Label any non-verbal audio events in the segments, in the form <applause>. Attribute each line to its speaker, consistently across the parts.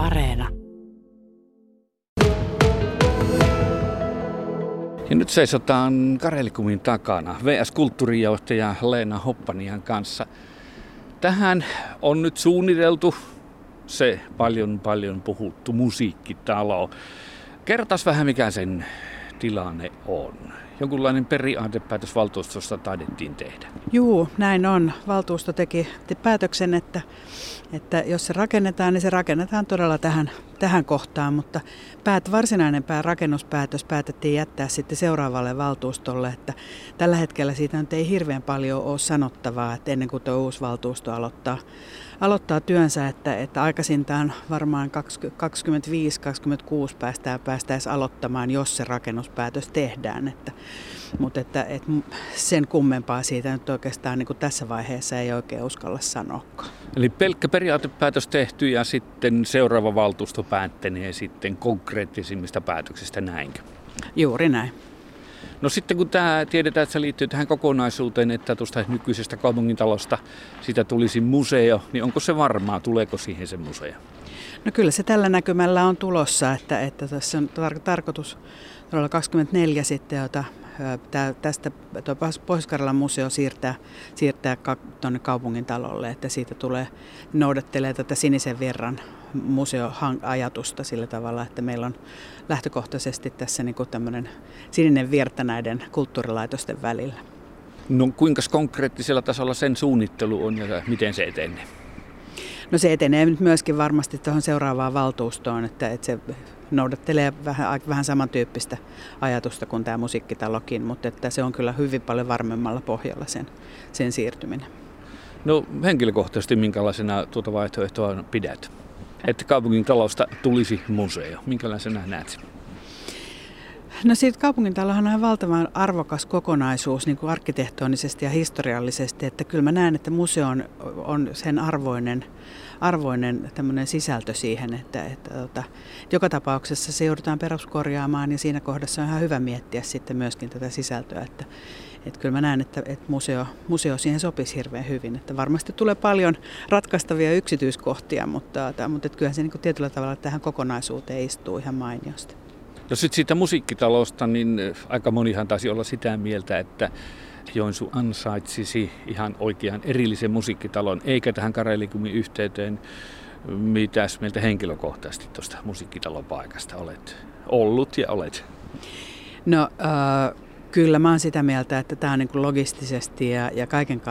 Speaker 1: Areena.
Speaker 2: Ja nyt seisotaan Karelikumin takana VS-kulttuurijohtaja Leena Hoppanian kanssa. Tähän on nyt suunniteltu se paljon paljon puhuttu musiikkitalo. Kertas vähän mikä sen tilanne on. Jonkunlainen periaatepäätös valtuustosta taidettiin tehdä.
Speaker 3: Juu, näin on. Valtuusto teki päätöksen, että, että jos se rakennetaan, niin se rakennetaan todella tähän, tähän kohtaan, mutta päät, varsinainen pää, rakennuspäätös päätettiin jättää sitten seuraavalle valtuustolle, että tällä hetkellä siitä nyt ei hirveän paljon ole sanottavaa, että ennen kuin tuo uusi valtuusto aloittaa, aloittaa työnsä, että, että aikaisintaan varmaan 25-26 päästään, päästäisiin aloittamaan, jos se rakennuspäätös tehdään. Että, mutta että, että sen kummempaa siitä nyt oikeastaan niin kuin tässä vaiheessa ei oikein uskalla sanoa.
Speaker 2: Eli pelkkä periaatepäätös tehty ja sitten seuraava valtuusto päättänee sitten konkreettisimmista päätöksistä näinkö?
Speaker 3: Juuri näin.
Speaker 2: No sitten kun tämä tiedetään, että se liittyy tähän kokonaisuuteen, että tuosta nykyisestä kaupungintalosta sitä tulisi museo, niin onko se varmaa, tuleeko siihen se museo?
Speaker 3: No kyllä se tällä näkymällä on tulossa, että, että tässä on tar- tarkoitus todella 24 sitten, jota tää, tästä Pohjois-Karjalan museo siirtää, siirtää ka, tuonne kaupungin talolle, että siitä tulee, noudattelee tätä sinisen virran museoajatusta sillä tavalla, että meillä on lähtökohtaisesti tässä niin tämmöinen sininen virta näiden kulttuurilaitosten välillä.
Speaker 2: No kuinka konkreettisella tasolla sen suunnittelu on ja miten se etenee?
Speaker 3: No se etenee nyt myöskin varmasti tuohon seuraavaan valtuustoon, että, että se noudattelee vähän, vähän samantyyppistä ajatusta kuin tämä musiikkitalokin, mutta että se on kyllä hyvin paljon varmemmalla pohjalla sen, sen siirtyminen.
Speaker 2: No henkilökohtaisesti minkälaisena tuota vaihtoehtoa pidät? Että kaupungin talosta tulisi museo. Minkälaisena näet
Speaker 3: No siitä kaupungintalohan on valtavan arvokas kokonaisuus niin kuin arkkitehtonisesti ja historiallisesti, että kyllä mä näen, että museo on, on sen arvoinen, arvoinen sisältö siihen, että, että, että joka tapauksessa se joudutaan peruskorjaamaan ja siinä kohdassa on ihan hyvä miettiä sitten myöskin tätä sisältöä, että, että kyllä mä näen, että, että museo, museo siihen sopisi hirveän hyvin. Että varmasti tulee paljon ratkaistavia yksityiskohtia, mutta, mutta että kyllähän se niin kuin tietyllä tavalla tähän kokonaisuuteen istuu ihan mainiosti.
Speaker 2: No sitten siitä musiikkitalosta, niin aika monihan taisi olla sitä mieltä, että Joensu ansaitsisi ihan oikean erillisen musiikkitalon, eikä tähän Karelikumin yhteyteen. Mitäs mieltä henkilökohtaisesti tuosta musiikkitalopaikasta olet ollut ja olet?
Speaker 3: No äh, kyllä mä oon sitä mieltä, että tämä on niin kuin logistisesti ja, ja kaiken,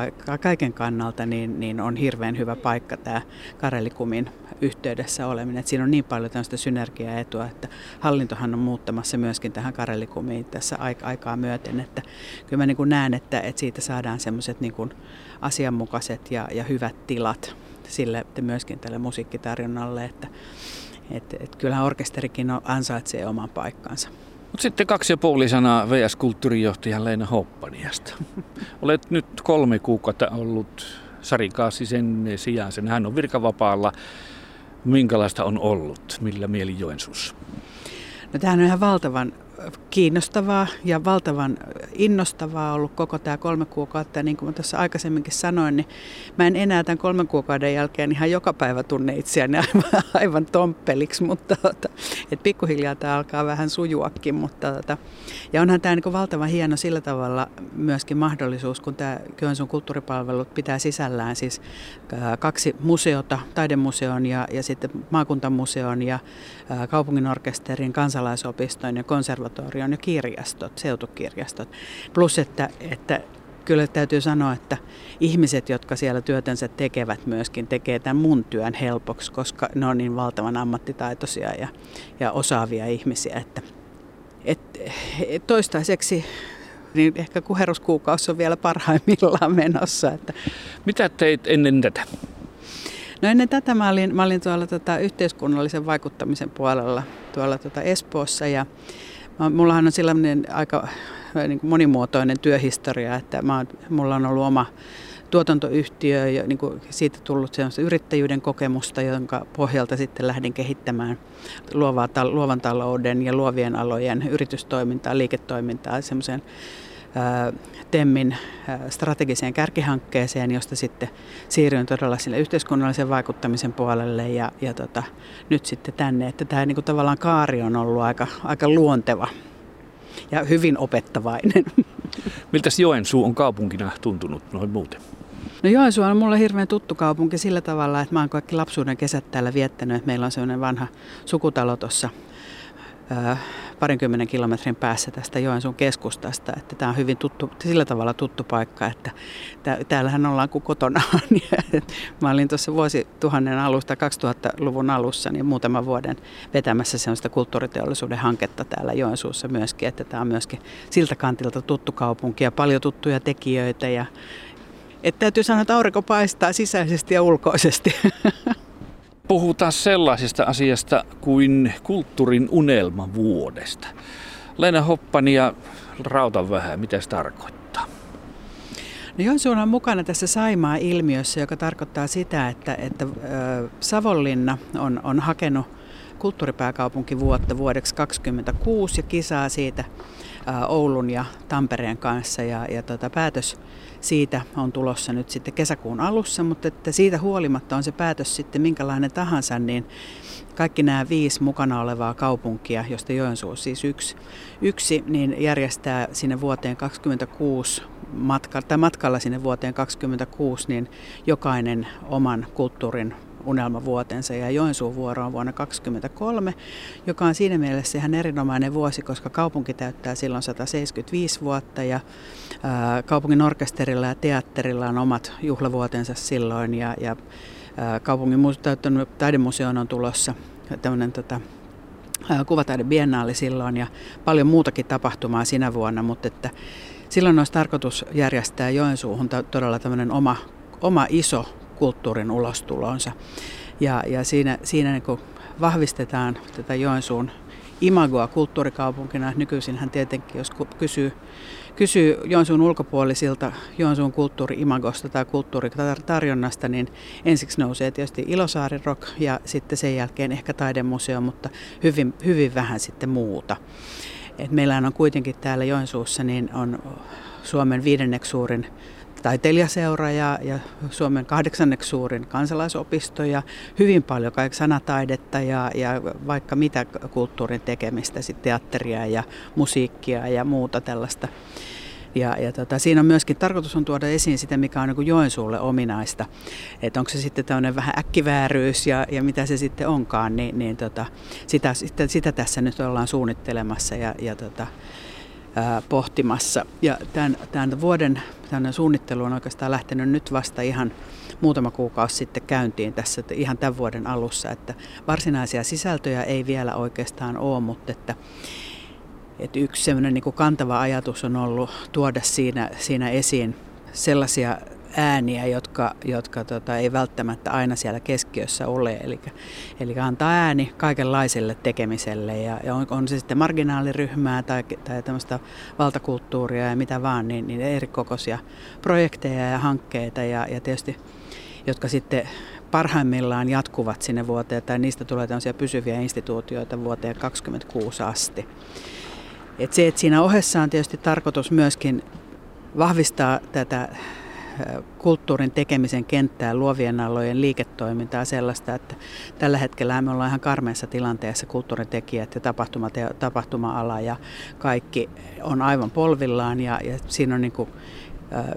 Speaker 3: kaiken kannalta niin, niin on hirveän hyvä paikka tämä Karelikumin yhteydessä oleminen. Että siinä on niin paljon tämmöistä synergiaetua, että hallintohan on muuttamassa myöskin tähän Karelikumiin tässä aikaa myöten. Että kyllä mä niin kuin näen, että, että siitä saadaan semmoiset niin kuin asianmukaiset ja, ja hyvät tilat sille että myöskin tälle musiikkitarjonnalle, että et, et kyllähän orkesterikin ansaitsee oman paikkansa.
Speaker 2: Mutta sitten kaksi ja puoli sanaa VS-kulttuurijohtaja Leena Hoppaniasta. <laughs> Olet nyt kolme kuukautta ollut Sari Kaasisen sijaan. Hän on virkavapaalla. Minkälaista on ollut? Millä mieli Joensuussa?
Speaker 3: No tämähän on ihan valtavan kiinnostavaa ja valtavan innostavaa ollut koko tämä kolme kuukautta. Ja niin kuin mä tuossa aikaisemminkin sanoin, niin mä en enää tämän kolmen kuukauden jälkeen ihan joka päivä tunne itseäni aivan, <laughs> aivan tomppeliksi, mutta että et pikkuhiljaa tämä alkaa vähän sujuakin. Mutta, että, ja onhan tämä niin valtavan hieno sillä tavalla myöskin mahdollisuus, kun tämä Kyönsun kulttuuripalvelut pitää sisällään siis kaksi museota, taidemuseon ja, ja sitten maakuntamuseon ja kaupunginorkesterin, kansalaisopiston ja konservatorion konservatorion ja kirjastot, seutukirjastot. Plus, että, että kyllä täytyy sanoa, että ihmiset, jotka siellä työtänsä tekevät myöskin, tekee tämän mun työn helpoksi, koska ne on niin valtavan ammattitaitoisia ja, ja osaavia ihmisiä, että et, et toistaiseksi niin ehkä kuheruskuukausi on vielä parhaimmillaan menossa. Että.
Speaker 2: Mitä teit ennen tätä?
Speaker 3: No ennen tätä mä olin, mä olin tuolla tota yhteiskunnallisen vaikuttamisen puolella tuolla tota Espoossa ja Mullahan on sellainen aika niin kuin monimuotoinen työhistoria, että mä, mulla on ollut oma tuotantoyhtiö ja niin kuin siitä tullut yrittäjyyden kokemusta, jonka pohjalta sitten lähdin kehittämään luovaa, luovan talouden ja luovien alojen yritystoimintaa, liiketoimintaa semmoisen Temmin strategiseen kärkihankkeeseen, josta sitten siirryin todella sille yhteiskunnallisen vaikuttamisen puolelle ja, ja tota, nyt sitten tänne, että tämä niin kuin tavallaan kaari on ollut aika, aika luonteva ja hyvin opettavainen. <laughs>
Speaker 2: Miltä Joensuu on kaupunkina tuntunut noin muuten?
Speaker 3: No Joensuu on mulle hirveän tuttu kaupunki sillä tavalla, että mä oon kaikki lapsuuden kesät täällä viettänyt, että meillä on sellainen vanha sukutalo tuossa parinkymmenen kilometrin päässä tästä Joensuun keskustasta. Että tämä on hyvin tuttu, sillä tavalla tuttu paikka, että täällähän ollaan kuin kotona. <laughs> Mä olin tuossa vuosituhannen alusta, 2000-luvun alussa, niin muutaman vuoden vetämässä sellaista kulttuuriteollisuuden hanketta täällä Joensuussa myöskin, että tämä on myöskin siltä kantilta tuttu kaupunki ja paljon tuttuja tekijöitä ja että täytyy sanoa, että aurinko paistaa sisäisesti ja ulkoisesti. <laughs>
Speaker 2: puhutaan sellaisesta asiasta kuin kulttuurin unelma vuodesta. Leena Hoppani ja rautan vähän, mitä se tarkoittaa?
Speaker 3: No Joensuu on mukana tässä Saimaa-ilmiössä, joka tarkoittaa sitä, että, että Savonlinna on, on hakenut kulttuuripääkaupunkivuotta vuodeksi 2026 ja kisaa siitä Oulun ja Tampereen kanssa. Ja, ja tota, päätös siitä on tulossa nyt sitten kesäkuun alussa, mutta että siitä huolimatta on se päätös sitten minkälainen tahansa, niin kaikki nämä viisi mukana olevaa kaupunkia, josta Joensuu siis yksi, yksi niin järjestää sinne vuoteen 2026 matka, tai matkalla sinne vuoteen 2026, niin jokainen oman kulttuurin unelmavuotensa ja Joensuun vuoro on vuonna 2023, joka on siinä mielessä ihan erinomainen vuosi, koska kaupunki täyttää silloin 175 vuotta ja kaupungin orkesterilla ja teatterilla on omat juhlavuotensa silloin ja, ja kaupungin taidemuseoon on tulossa tämmöinen tota, kuvataide silloin ja paljon muutakin tapahtumaa sinä vuonna, mutta että silloin olisi tarkoitus järjestää Joensuuhun todella tämmöinen oma, oma iso kulttuurin ulostulonsa. Ja, ja siinä, siinä niin vahvistetaan tätä Joensuun imagoa kulttuurikaupunkina. Nykyisinhän tietenkin, jos kysyy, kysyy Joensuun ulkopuolisilta Joensuun kulttuuri-imagosta tai kulttuuritarjonnasta, niin ensiksi nousee tietysti Ilosaari Rock ja sitten sen jälkeen ehkä taidemuseo, mutta hyvin, hyvin vähän sitten muuta. Et meillähän on kuitenkin täällä Joensuussa niin on Suomen viidenneksi suurin taiteilijaseura ja, ja Suomen kahdeksanneksi suurin kansalaisopisto ja hyvin paljon kaikki sanataidetta ja, ja vaikka mitä kulttuurin tekemistä, sitten teatteria ja musiikkia ja muuta tällaista. Ja, ja tota, siinä on myöskin tarkoitus on tuoda esiin sitä, mikä on niin Joensuulle ominaista. Että onko se sitten tämmöinen vähän äkkivääryys ja, ja mitä se sitten onkaan, niin, niin tota, sitä, sitä, sitä tässä nyt ollaan suunnittelemassa ja, ja tota, pohtimassa. Ja tämän, tämän vuoden tämän suunnittelu on oikeastaan lähtenyt nyt vasta ihan muutama kuukausi sitten käyntiin tässä ihan tämän vuoden alussa, että varsinaisia sisältöjä ei vielä oikeastaan ole, mutta että, että yksi niin kantava ajatus on ollut tuoda siinä, siinä esiin sellaisia ääniä, jotka, jotka tota, ei välttämättä aina siellä keskiössä ole. Eli, eli antaa ääni kaikenlaiselle tekemiselle ja, ja on, on se sitten marginaaliryhmää tai, tai tämmöistä valtakulttuuria ja mitä vaan, niin, niin eri kokoisia projekteja ja hankkeita ja, ja tietysti, jotka sitten parhaimmillaan jatkuvat sinne vuoteen tai niistä tulee tämmöisiä pysyviä instituutioita vuoteen 2026 asti. Et se, että siinä ohessa on tietysti tarkoitus myöskin vahvistaa tätä kulttuurin tekemisen kenttää, luovien alojen liiketoimintaa sellaista, että tällä hetkellä me ollaan ihan karmeessa tilanteessa kulttuurin tekijät ja tapahtumat ja tapahtuma-ala ja kaikki on aivan polvillaan ja, ja siinä on niin kuin,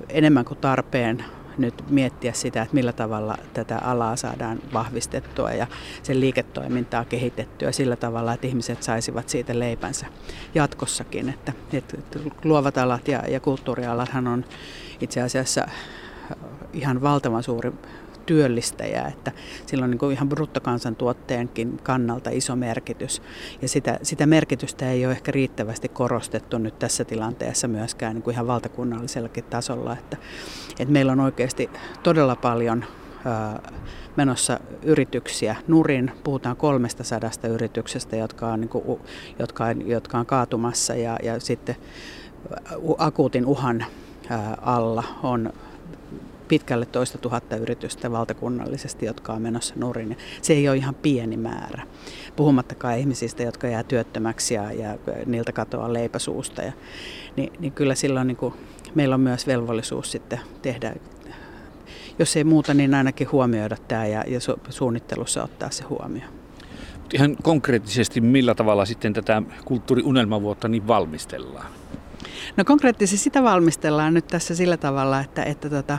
Speaker 3: enemmän kuin tarpeen nyt miettiä sitä, että millä tavalla tätä alaa saadaan vahvistettua ja sen liiketoimintaa kehitettyä sillä tavalla, että ihmiset saisivat siitä leipänsä jatkossakin. Että, että luovat alat ja, ja kulttuurialathan on itse asiassa ihan valtavan suuri työllistäjä, että sillä on niin kuin ihan bruttokansantuotteenkin kannalta iso merkitys. Ja sitä, sitä merkitystä ei ole ehkä riittävästi korostettu nyt tässä tilanteessa myöskään niin kuin ihan valtakunnallisellakin tasolla. Että, että meillä on oikeasti todella paljon menossa yrityksiä nurin. Puhutaan kolmesta sadasta yrityksestä, jotka on, niin kuin, jotka on, jotka on kaatumassa ja, ja sitten akuutin uhan alla on pitkälle toista tuhatta yritystä valtakunnallisesti, jotka on menossa nurin. Se ei ole ihan pieni määrä. Puhumattakaan ihmisistä, jotka jää työttömäksi ja, ja niiltä katoaa leipäsuusta. Ja, niin, niin kyllä silloin niin kuin, meillä on myös velvollisuus sitten tehdä jos ei muuta, niin ainakin huomioida tämä ja, ja su- suunnittelussa ottaa se huomioon.
Speaker 2: Ihan konkreettisesti, millä tavalla sitten tätä kulttuuriunelmavuotta niin valmistellaan?
Speaker 3: No konkreettisesti sitä valmistellaan nyt tässä sillä tavalla, että, että tota,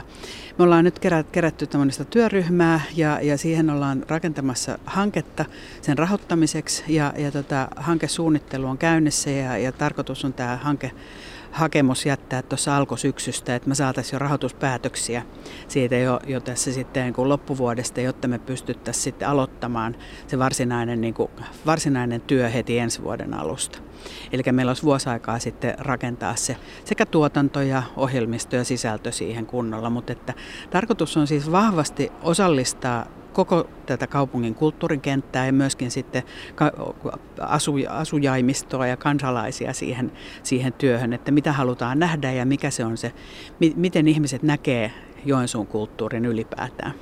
Speaker 3: me ollaan nyt kerät, kerätty tämmöistä työryhmää ja, ja siihen ollaan rakentamassa hanketta sen rahoittamiseksi. Ja, ja tota, hankesuunnittelu on käynnissä ja, ja tarkoitus on tämä hanke hakemus jättää tuossa alkusyksystä, että me saataisiin jo rahoituspäätöksiä siitä jo, jo tässä sitten niin kuin loppuvuodesta, jotta me pystyttäisiin sitten aloittamaan se varsinainen, niin kuin, varsinainen työ heti ensi vuoden alusta. Eli meillä olisi vuosi aikaa sitten rakentaa se sekä tuotanto ja ohjelmisto ja sisältö siihen kunnolla, mutta että tarkoitus on siis vahvasti osallistaa koko tätä kaupungin kulttuurikenttää ja myöskin sitten asujaimistoa ja kansalaisia siihen, siihen työhön, että mitä halutaan nähdä ja mikä se on se, miten ihmiset näkee Joensuun kulttuurin ylipäätään.